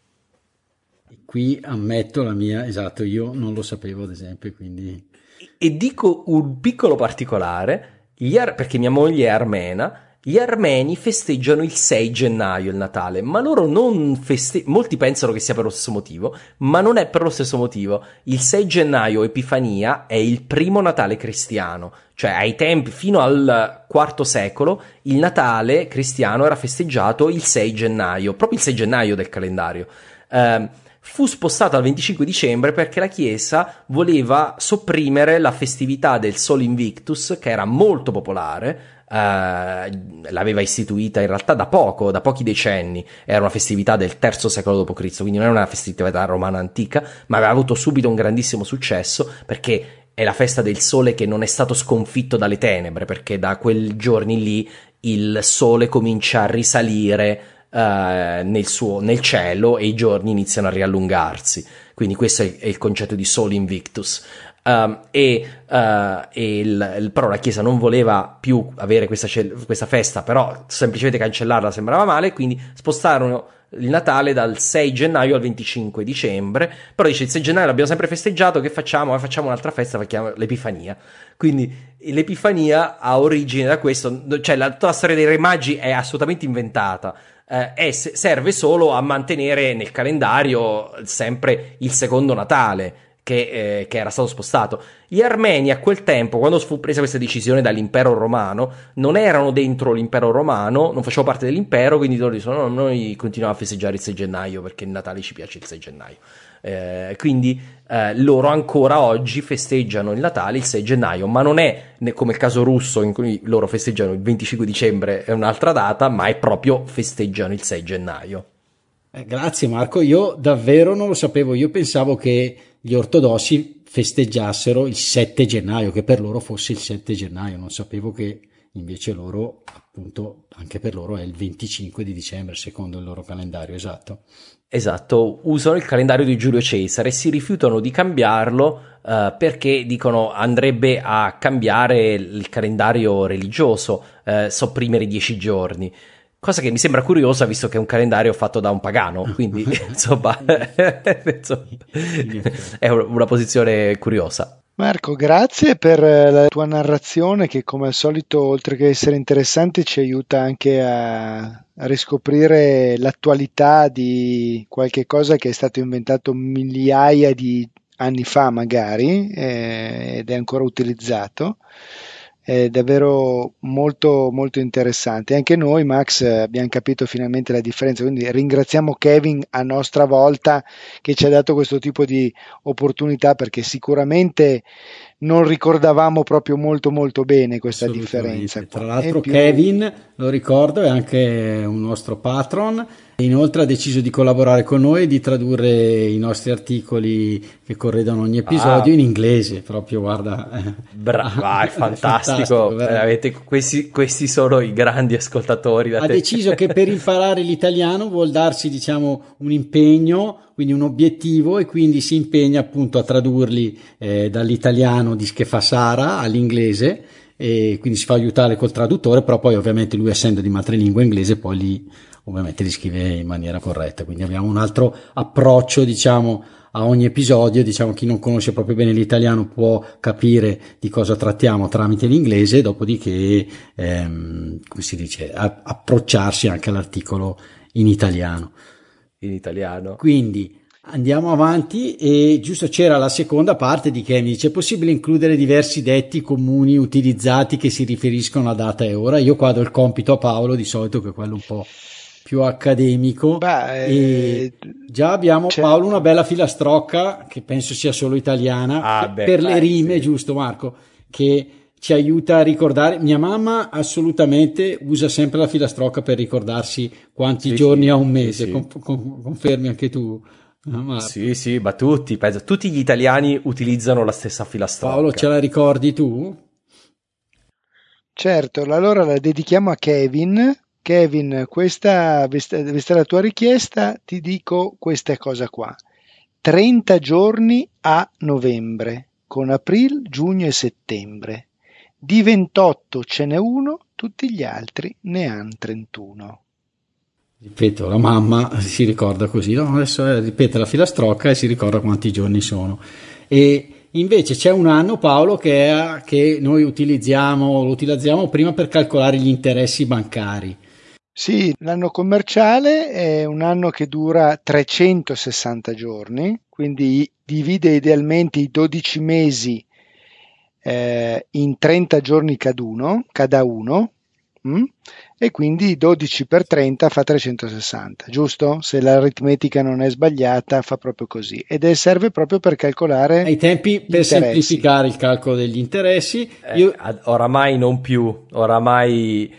Qui ammetto la mia, esatto, io non lo sapevo ad esempio, quindi e dico un piccolo particolare, ar- perché mia moglie è armena, gli armeni festeggiano il 6 gennaio il Natale, ma loro non festeggiano, molti pensano che sia per lo stesso motivo, ma non è per lo stesso motivo. Il 6 gennaio Epifania è il primo Natale cristiano, cioè ai tempi, fino al IV secolo, il Natale cristiano era festeggiato il 6 gennaio, proprio il 6 gennaio del calendario. Uh, fu spostato al 25 dicembre perché la Chiesa voleva sopprimere la festività del Sol Invictus, che era molto popolare, Uh, l'aveva istituita in realtà da poco, da pochi decenni, era una festività del III secolo d.C., quindi non è una festività romana antica, ma aveva avuto subito un grandissimo successo perché è la festa del sole che non è stato sconfitto dalle tenebre, perché da quei giorni lì il sole comincia a risalire uh, nel, suo, nel cielo e i giorni iniziano a riallungarsi. Quindi questo è, è il concetto di Sol Invictus. Um, e, uh, e il, il, però la Chiesa non voleva più avere questa, questa, festa, però semplicemente cancellarla sembrava male, quindi spostarono il Natale dal 6 gennaio al 25 dicembre. Però dice: Il 6 gennaio l'abbiamo sempre festeggiato. Che facciamo? Facciamo un'altra festa, facciamo l'Epifania. Quindi l'Epifania ha origine da questo, cioè la, tutta la storia dei Re Magi è assolutamente inventata eh, è, serve solo a mantenere nel calendario sempre il secondo Natale. Che, eh, che, era stato spostato. Gli armeni a quel tempo, quando fu presa questa decisione dall'impero romano, non erano dentro l'impero romano, non facevano parte dell'impero, quindi loro dicono: no, noi continuiamo a festeggiare il 6 gennaio perché il Natale ci piace il 6 gennaio. Eh, quindi eh, loro ancora oggi festeggiano il Natale il 6 gennaio, ma non è come il caso russo in cui loro festeggiano il 25 dicembre, è un'altra data, ma è proprio festeggiano il 6 gennaio. Eh, grazie Marco, io davvero non lo sapevo, io pensavo che gli ortodossi festeggiassero il 7 gennaio, che per loro fosse il 7 gennaio, non sapevo che invece loro appunto anche per loro è il 25 di dicembre secondo il loro calendario esatto esatto usano il calendario di Giulio Cesare e si rifiutano di cambiarlo uh, perché dicono andrebbe a cambiare il calendario religioso uh, sopprimere i dieci giorni. Cosa che mi sembra curiosa visto che è un calendario fatto da un pagano quindi insomma, insomma è una posizione curiosa Marco, grazie per eh, la tua narrazione che come al solito, oltre che essere interessante, ci aiuta anche a, a riscoprire l'attualità di qualche cosa che è stato inventato migliaia di anni fa magari eh, ed è ancora utilizzato è davvero molto molto interessante. Anche noi, Max, abbiamo capito finalmente la differenza, quindi ringraziamo Kevin a nostra volta che ci ha dato questo tipo di opportunità perché sicuramente non ricordavamo proprio molto molto bene questa differenza. Tra l'altro più... Kevin, lo ricordo, è anche un nostro patron Inoltre ha deciso di collaborare con noi e di tradurre i nostri articoli che corredono ogni episodio ah. in inglese, proprio guarda. Brava, è fantastico, veramente questi, questi, sono i grandi ascoltatori. ha te. deciso che per imparare l'italiano vuol darsi diciamo un impegno, quindi un obiettivo e quindi si impegna appunto a tradurli eh, dall'italiano di Sara all'inglese e quindi si fa aiutare col traduttore, però poi ovviamente lui essendo di madrelingua inglese poi li ovviamente li scrive in maniera corretta. Quindi abbiamo un altro approccio, diciamo, a ogni episodio, diciamo chi non conosce proprio bene l'italiano può capire di cosa trattiamo tramite l'inglese, dopodiché, ehm, come si dice, a- approcciarsi anche all'articolo in italiano. In italiano. Quindi andiamo avanti e giusto c'era la seconda parte di che mi dice è possibile includere diversi detti comuni utilizzati che si riferiscono a data e ora. Io qua do il compito a Paolo di solito che è quello un po' più accademico. Beh, e già abbiamo c'è... Paolo una bella filastrocca che penso sia solo italiana ah, beh, per le eh, rime, sì. giusto Marco? Che ci aiuta a ricordare. Mia mamma assolutamente usa sempre la filastrocca per ricordarsi quanti sì, giorni sì, ha un mese. sì. Con, con, confermi anche tu? Marco. Sì, sì, ma tutti, penso, tutti gli italiani utilizzano la stessa filastrocca. Paolo, ce la ricordi tu? Certo, allora la dedichiamo a Kevin Kevin, questa, vista la tua richiesta, ti dico questa cosa qua. 30 giorni a novembre, con aprile, giugno e settembre. Di 28 ce n'è uno, tutti gli altri ne hanno 31. Ripeto, la mamma si ricorda così, no? adesso ripete la filastrocca e si ricorda quanti giorni sono. E invece c'è un anno, Paolo, che, è, che noi utilizziamo, lo utilizziamo prima per calcolare gli interessi bancari. Sì, l'anno commerciale è un anno che dura 360 giorni, quindi divide idealmente i 12 mesi eh, in 30 giorni caduno, cada uno, mh? e quindi 12 per 30 fa 360, giusto? Se l'aritmetica non è sbagliata fa proprio così ed è, serve proprio per calcolare ai tempi per interessi. semplificare il calcolo degli interessi. Eh, Io... Oramai non più, oramai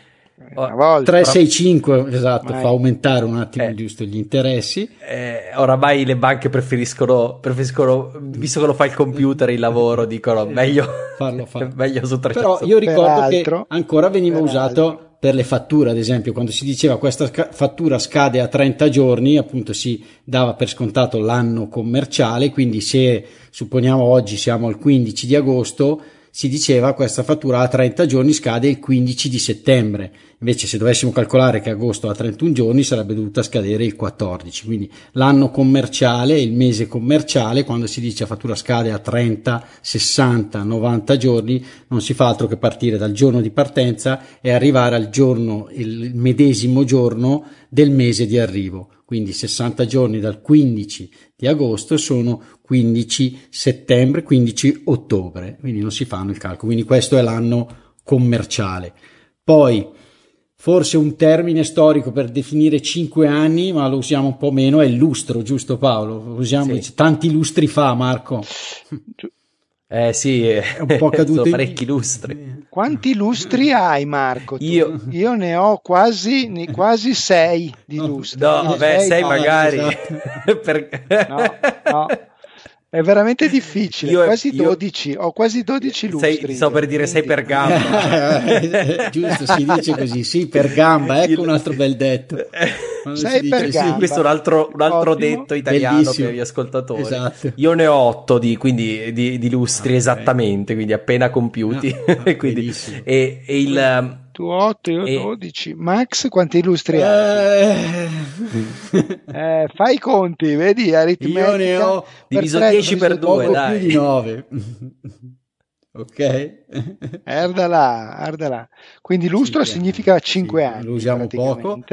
365 esatto, Mai. fa aumentare un attimo eh, giusto gli interessi. Eh, oramai le banche preferiscono, preferiscono, visto che lo fa il computer il lavoro, dicono meglio farlo fare. meglio su 300. Però io ricordo che ancora veniva usato per le fatture, ad esempio, quando si diceva questa fattura scade a 30 giorni, appunto si dava per scontato l'anno commerciale, quindi se supponiamo oggi siamo al 15 di agosto, si diceva questa fattura a 30 giorni scade il 15 di settembre, invece se dovessimo calcolare che agosto ha 31 giorni sarebbe dovuta scadere il 14, quindi l'anno commerciale, il mese commerciale, quando si dice fattura scade a 30, 60, 90 giorni, non si fa altro che partire dal giorno di partenza e arrivare al giorno, il medesimo giorno del mese di arrivo. Quindi 60 giorni dal 15 di agosto sono 15 settembre, 15 ottobre, quindi non si fanno il calcolo, quindi questo è l'anno commerciale. Poi forse un termine storico per definire 5 anni, ma lo usiamo un po' meno, è il lustro, giusto Paolo? Lo usiamo sì. tanti lustri fa, Marco. Eh sì, è un po' caduto parecchi lustri. Quanti lustri hai Marco? Io, Io ne ho quasi, ne, quasi sei di lustri. No, beh, sei, sei magari. Esatto. per... no, no. È veramente difficile, io, quasi 12, io, ho quasi 12 lustri. Sei, sto per dire sei per gamba. Giusto, si dice così, sì per gamba, ecco un altro bel detto. sei per dice, gamba. Sì, questo è un altro, un altro detto italiano Bellissimo. per gli ascoltatori. Esatto. Io ne ho 8 di, quindi, di, di lustri ah, esattamente, quindi appena compiuti. Ah, quindi, e, e il tu 8, io e... 12. Max, quanti illustri hai? Eh... eh, fai i conti, vedi? Aritmetica. Io ne ho diviso 10 per 2, dai. più di 9. ok? Arda là, arda là. Quindi lustro sì, significa 5 sì, anni. Lo usiamo poco.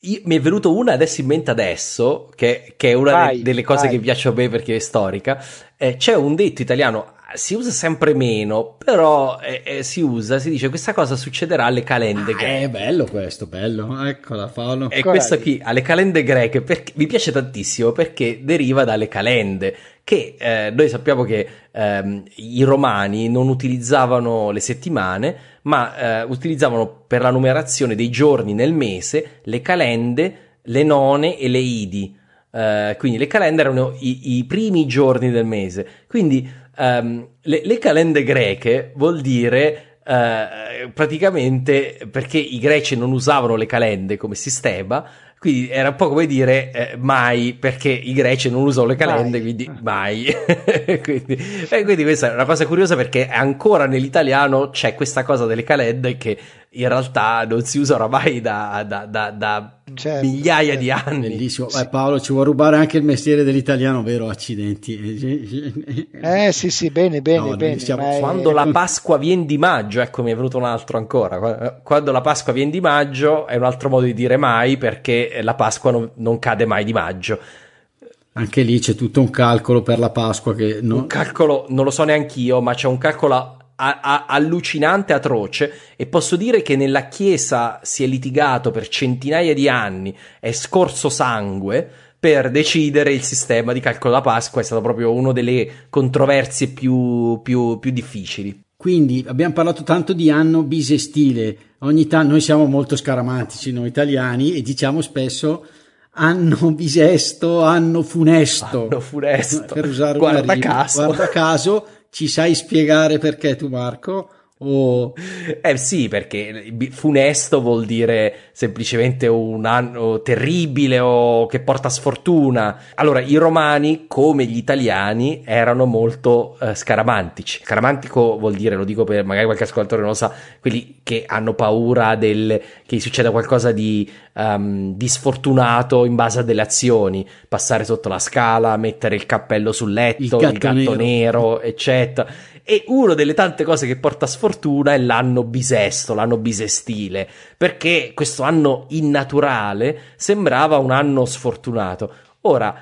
Io, mi è venuto una adesso in mente adesso, che, che è una vai, delle cose vai. che piace a me perché è storica. Eh, c'è un detto italiano, si usa sempre meno, però eh, eh, si usa, si dice questa cosa succederà alle calende ah, greche. È bello questo, bello, eccola Paolo. E questo qui, alle calende greche, perché, mi piace tantissimo perché deriva dalle calende, che eh, noi sappiamo che ehm, i romani non utilizzavano le settimane, ma eh, utilizzavano per la numerazione dei giorni nel mese le calende, le none e le idi. Uh, quindi le calende erano i, i, primi giorni del mese. Quindi um, le, le, calende greche vuol dire uh, praticamente perché i greci non usavano le calende come sistema, quindi era un po' come dire eh, mai, perché i greci non usano le calende, mai. quindi mai. quindi, e quindi questa è una cosa curiosa perché ancora nell'italiano c'è questa cosa delle calende che in realtà non si usa oramai da, da, da, da certo, migliaia certo. di anni. Bellissimo. Sì. Eh, Paolo, ci vuoi rubare anche il mestiere dell'italiano, vero? Accidenti. Eh sì, sì, bene, bene, no, bene. Diciamo, quando la Pasqua viene di maggio, ecco, mi è venuto un altro ancora. Quando la Pasqua viene di maggio è un altro modo di dire mai perché la Pasqua non, non cade mai di maggio. Anche lì c'è tutto un calcolo per la Pasqua che non... Un calcolo, non lo so neanche io, ma c'è un calcolo a, a, allucinante, atroce e posso dire che nella Chiesa si è litigato per centinaia di anni, è scorso sangue per decidere il sistema di calcolo da Pasqua, è stata proprio una delle controversie più, più, più difficili. Quindi abbiamo parlato tanto di anno bisestile, ogni tanto noi siamo molto scaramantici noi italiani e diciamo spesso anno bisesto, anno funesto. Anno funesto. Per usare guarda caso. Guarda caso ci sai spiegare perché tu, Marco? Oh. Eh sì, perché funesto vuol dire semplicemente un anno terribile o che porta sfortuna. Allora, i romani, come gli italiani, erano molto eh, scaramantici. Scaramantico vuol dire, lo dico per magari qualche ascoltatore non lo sa, quelli che hanno paura del, che succeda qualcosa di, um, di sfortunato in base a delle azioni. Passare sotto la scala, mettere il cappello sul letto, il gatto, il gatto nero. nero, eccetera e una delle tante cose che porta sfortuna è l'anno bisesto, l'anno bisestile, perché questo anno innaturale sembrava un anno sfortunato. Ora,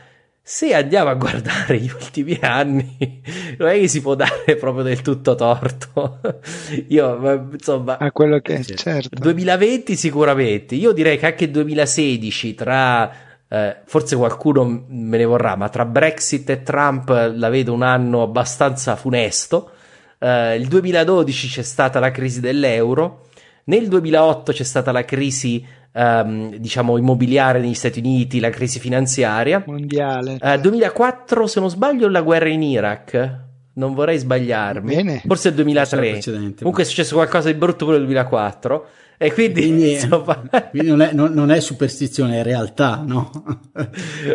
se andiamo a guardare gli ultimi anni, non è che si può dare proprio del tutto torto. Io, insomma, a quello che è certo. 2020 sicuramente. Io direi che anche 2016 tra eh, forse qualcuno me ne vorrà, ma tra Brexit e Trump la vedo un anno abbastanza funesto. Eh, il 2012 c'è stata la crisi dell'euro, nel 2008 c'è stata la crisi ehm, diciamo immobiliare negli Stati Uniti, la crisi finanziaria mondiale. Eh, 2004, se non sbaglio, la guerra in Iraq. Non vorrei sbagliarmi. Bene. Forse il 2003. Comunque è successo qualcosa di brutto pure nel 2004. E quindi, quindi, insomma... quindi non, è, non, non, è, superstizione, è realtà, no?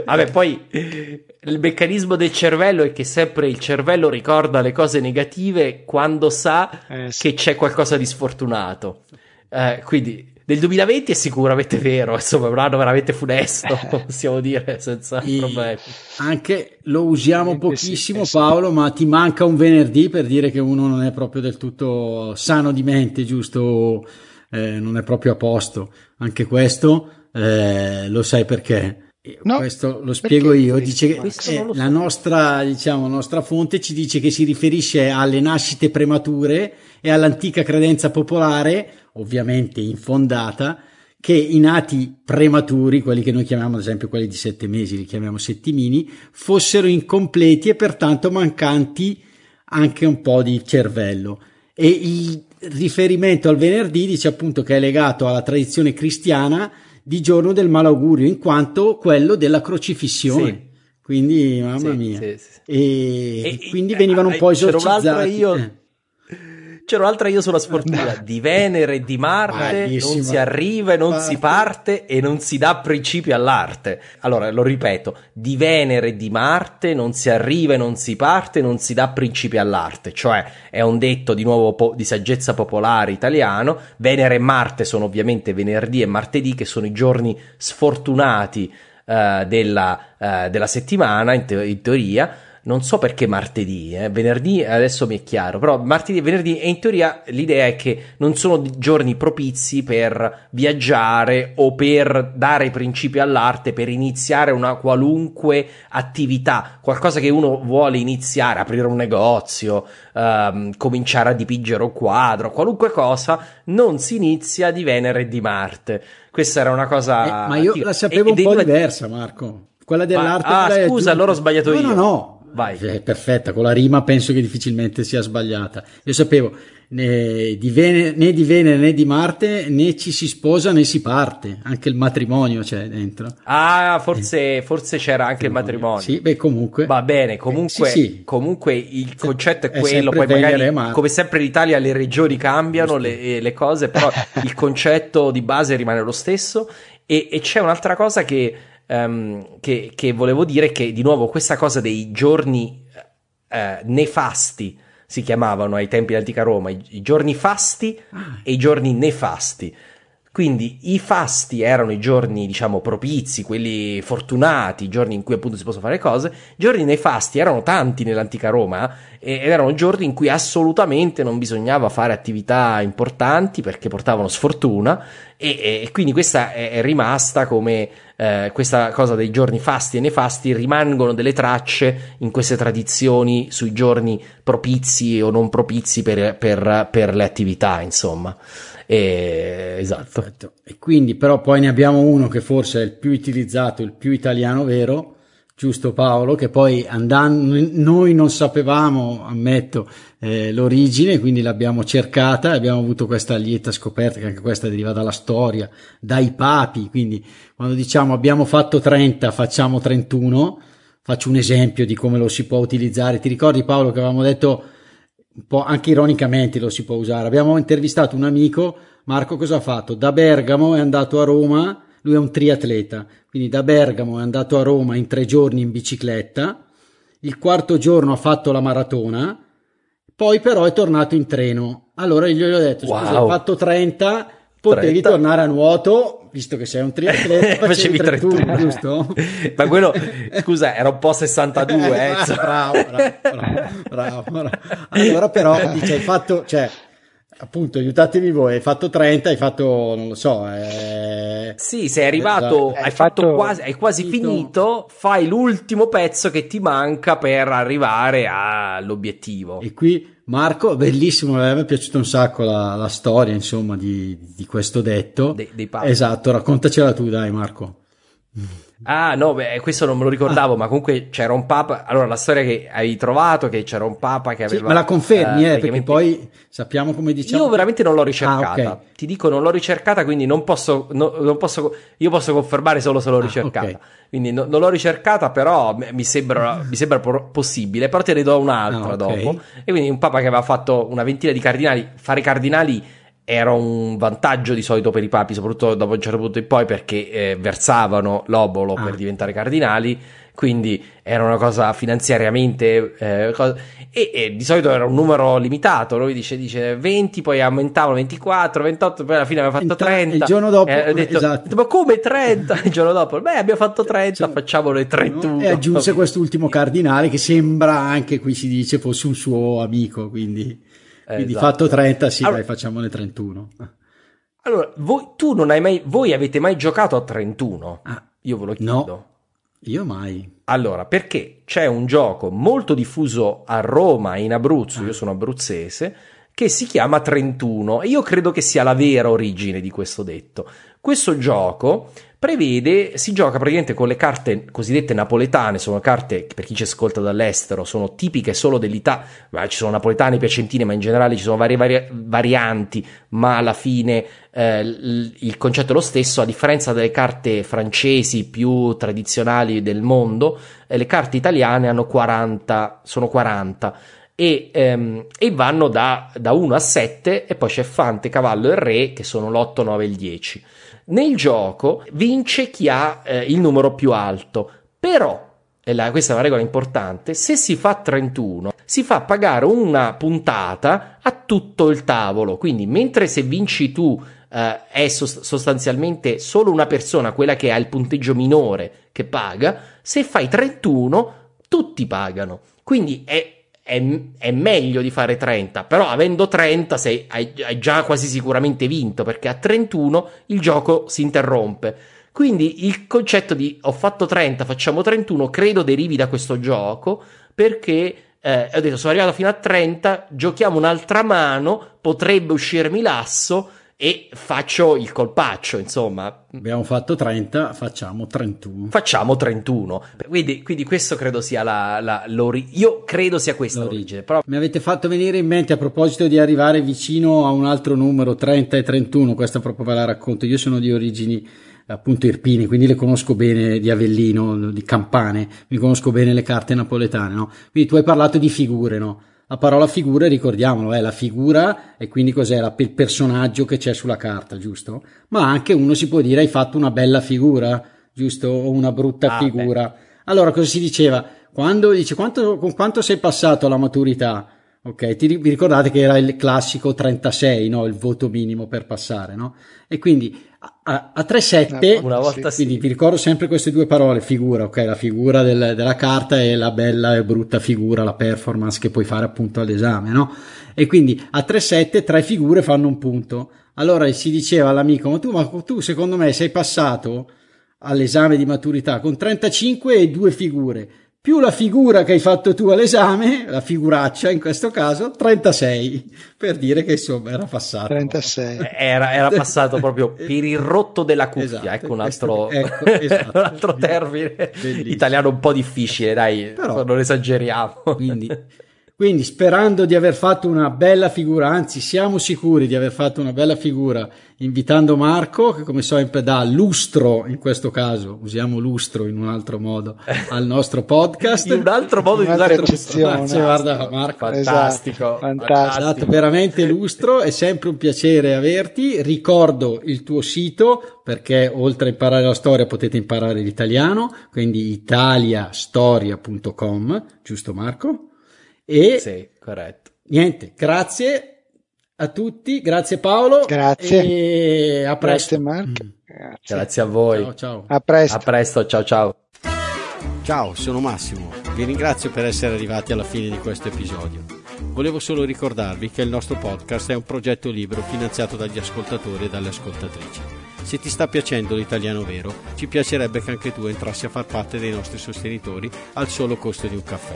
Vabbè, poi il meccanismo del cervello è che sempre il cervello ricorda le cose negative quando sa eh, sì. che c'è qualcosa di sfortunato. Eh, quindi del 2020 è sicuramente vero, insomma, è un anno veramente funesto, possiamo dire senza e problemi. Anche lo usiamo pochissimo, sì, Paolo, ma ti manca un venerdì per dire che uno non è proprio del tutto sano di mente, giusto? eh, non è proprio a posto. Anche questo eh, lo sai perché. No, questo lo spiego io. Dice che eh, la nostra, diciamo, nostra fonte ci dice che si riferisce alle nascite premature e all'antica credenza popolare, ovviamente infondata, che i nati prematuri, quelli che noi chiamiamo ad esempio quelli di sette mesi, li chiamiamo settimini, fossero incompleti e pertanto mancanti anche un po' di cervello. E il riferimento al venerdì dice appunto che è legato alla tradizione cristiana di giorno del malaugurio, in quanto quello della crocifissione. Sì. Quindi, mamma mia. E, e, quindi venivano un po' esorcizzati. Io, eh. C'era un'altra io sulla sfortuna di Venere e di Marte, Bellissima. non si arriva e non parte. si parte e non si dà principio all'arte. Allora, lo ripeto, di Venere e di Marte non si arriva e non si parte e non si dà principio all'arte, cioè è un detto di nuovo po- di saggezza popolare italiano. Venere e Marte sono ovviamente venerdì e martedì che sono i giorni sfortunati uh, della, uh, della settimana in, te- in teoria non so perché martedì, eh, venerdì adesso mi è chiaro, però martedì e venerdì e in teoria l'idea è che non sono giorni propizi per viaggiare o per dare principi all'arte, per iniziare una qualunque attività, qualcosa che uno vuole iniziare, aprire un negozio, ehm, cominciare a dipingere un quadro, qualunque cosa, non si inizia di Venere e di Marte. Questa era una cosa... Eh, ma io la sapevo e, un po' diversa, Marco. Quella dell'arte. Ma, ah, scusa, allora ho sbagliato no, io. No, no, vai. È perfetta, con la rima penso che difficilmente sia sbagliata. Io sapevo né di, Venere, né di Venere né di Marte né ci si sposa né si parte, anche il matrimonio c'è dentro. Ah, forse, forse c'era anche il matrimonio. Sì, beh, comunque. Va bene, comunque, eh, sì, sì. comunque il concetto è, quello. Poi magari, come sempre in Italia, le regioni cambiano le, le, cose, però il concetto di base rimane lo stesso. E, e c'è un'altra cosa che, um, che, che, volevo dire: che di nuovo questa cosa dei giorni uh, nefasti si chiamavano ai tempi dell'antica Roma, i, giorni fasti e i giorni nefasti. Quindi i fasti erano i giorni, diciamo, propizi, quelli fortunati, i giorni in cui appunto si possono fare cose. I giorni nefasti erano tanti nell'antica Roma ed erano giorni in cui assolutamente non bisognava fare attività importanti perché portavano sfortuna e, e quindi questa è, è rimasta come eh, questa cosa dei giorni fasti e nefasti rimangono delle tracce in queste tradizioni sui giorni propizi o non propizi per, per, per le attività, insomma. E, esatto. Perfetto. E quindi però poi ne abbiamo uno che forse è il più utilizzato, il più italiano vero, giusto Paolo, che poi andando, noi non sapevamo, ammetto, eh, l'origine, quindi l'abbiamo cercata e abbiamo avuto questa lieta scoperta, che anche questa deriva dalla storia, dai papi, quindi quando diciamo abbiamo fatto 30, facciamo 31, faccio un esempio di come lo si può utilizzare. Ti ricordi Paolo che avevamo detto un po' anche ironicamente lo si può usare. Abbiamo intervistato un amico, Marco cosa ha fatto? Da Bergamo è andato a Roma, lui è un triatleta, quindi da Bergamo è andato a Roma in tre giorni in bicicletta, il quarto giorno ha fatto la maratona, poi però è tornato in treno. Allora io gli ho detto, wow. scusa, hai fatto 30, potevi 30. tornare a nuoto, visto che sei un triatleta, facevi 31, 31, giusto? Ma quello, scusa, era un po' 62, eh. bravo, bravo, bravo, bravo, bravo. Allora però, dice, hai fatto, cioè, appunto, aiutatevi voi, hai fatto 30, hai fatto, non lo so, eh... Sì, sei arrivato, hai, hai fatto, fatto, quasi, hai quasi finito. finito, fai l'ultimo pezzo che ti manca per arrivare all'obiettivo. E qui Marco, bellissimo, a me è piaciuta un sacco la, la storia, insomma, di, di questo detto. De, dei esatto, raccontacela tu, dai, Marco. Ah, no, beh, questo non me lo ricordavo, ah. ma comunque c'era un papa. Allora, la storia che hai trovato, che c'era un papa che aveva. Sì, me la confermi, eh, perché poi sappiamo come diciamo. Io veramente non l'ho ricercata. Ah, okay. Ti dico, non l'ho ricercata, quindi non posso. No, non posso io posso confermare solo se l'ho ah, ricercata. Okay. Quindi no, non l'ho ricercata, però mi sembra, mi sembra possibile. Però te ne do un'altra ah, okay. dopo. E quindi un papa che aveva fatto una ventina di cardinali. Fare cardinali era un vantaggio di solito per i papi, soprattutto dopo un certo punto in poi, perché eh, versavano l'obolo ah. per diventare cardinali, quindi era una cosa finanziariamente eh, cosa, e, e, di solito era un numero limitato. Lui dice, dice 20, poi aumentavano 24, 28, poi alla fine aveva fatto 30. Il giorno dopo, eh, detto, esatto. ma come 30? Il giorno dopo, beh, abbiamo fatto 30, cioè, facciamo le 31. E aggiunse quest'ultimo cardinale che sembra anche qui si dice fosse un suo amico, quindi. Quindi esatto. fatto 30, sì, allora, dai, facciamone 31. Allora, voi, tu non hai mai, voi avete mai giocato a 31? Ah, Io ve lo chiedo. No, io mai. Allora, perché c'è un gioco molto diffuso a Roma e in Abruzzo, ah. io sono abruzzese, che si chiama 31 e io credo che sia la vera origine di questo detto. Questo gioco prevede, si gioca praticamente con le carte cosiddette napoletane, sono carte che per chi ci ascolta dall'estero sono tipiche solo dell'Italia, ci sono napoletane, piacentine, ma in generale ci sono varie vari- varianti, ma alla fine eh, il concetto è lo stesso, a differenza delle carte francesi più tradizionali del mondo, eh, le carte italiane hanno 40, sono 40 e, ehm, e vanno da, da 1 a 7 e poi c'è Fante, Cavallo e Re che sono l'8, 9 e il 10. Nel gioco vince chi ha eh, il numero più alto, però, e la, questa è una regola importante, se si fa 31 si fa pagare una puntata a tutto il tavolo, quindi mentre se vinci tu eh, è sostanzialmente solo una persona, quella che ha il punteggio minore, che paga, se fai 31 tutti pagano. Quindi è è, è, meglio di fare 30, però avendo 30 sei, hai, hai, già quasi sicuramente vinto perché a 31 il gioco si interrompe. Quindi il concetto di ho fatto 30, facciamo 31, credo derivi da questo gioco perché eh, ho detto sono arrivato fino a 30, giochiamo un'altra mano, potrebbe uscirmi l'asso e faccio il colpaccio, insomma. Abbiamo fatto 30, facciamo 31. Facciamo 31. Quindi, quindi questo credo sia la, la l'origine. Io credo sia questa l'origine. l'origine però... Mi avete fatto venire in mente a proposito di arrivare vicino a un altro numero, 30 e 31, questa proprio ve la racconto. Io sono di origini appunto irpini, quindi le conosco bene di Avellino, di Campane, mi conosco bene le carte napoletane, no? Quindi tu hai parlato di figure, no? La parola figura, ricordiamolo, è la figura e quindi cos'è la, il personaggio che c'è sulla carta, giusto? Ma anche uno si può dire hai fatto una bella figura, giusto? O una brutta ah, figura. Beh. Allora, cosa si diceva? Quando dice quanto, con quanto sei passato alla maturità? Ok, ti, vi ricordate che era il classico 36, no? Il voto minimo per passare, no? E quindi a, a 3-7, una volta quindi sì. vi ricordo sempre queste due parole, figura, ok, la figura del, della carta e la bella e brutta figura, la performance che puoi fare appunto all'esame, no? E quindi a 3-7 tre figure fanno un punto. Allora si diceva all'amico, ma tu, ma tu secondo me sei passato all'esame di maturità con 35 e due figure più la figura che hai fatto tu all'esame, la figuraccia in questo caso, 36, per dire che insomma era passato. 36. Eh, era, era passato proprio per il rotto della cuffia, esatto, ecco un altro, ecco, esatto. un altro termine Bellissimo. italiano un po' difficile, dai, Però, non esageriamo. Quindi quindi sperando di aver fatto una bella figura, anzi siamo sicuri di aver fatto una bella figura invitando Marco, che come sempre dà lustro, in questo caso usiamo lustro in un altro modo, al nostro podcast. in un altro modo di usare lustro. Grazie, guarda Marco. Fantastico. Fantastico. Ha dato veramente lustro, è sempre un piacere averti. Ricordo il tuo sito perché oltre a imparare la storia potete imparare l'italiano, quindi italiastoria.com, giusto Marco? E sì, corretto. Niente, grazie a tutti, grazie Paolo. Grazie. E a presto. Grazie Marco. Mm. Grazie. grazie. a voi. Ciao, ciao. A presto. A presto, ciao ciao. Ciao, sono Massimo. Vi ringrazio per essere arrivati alla fine di questo episodio. Volevo solo ricordarvi che il nostro podcast è un progetto libero finanziato dagli ascoltatori e dalle ascoltatrici. Se ti sta piacendo l'italiano vero, ci piacerebbe che anche tu entrassi a far parte dei nostri sostenitori al solo costo di un caffè.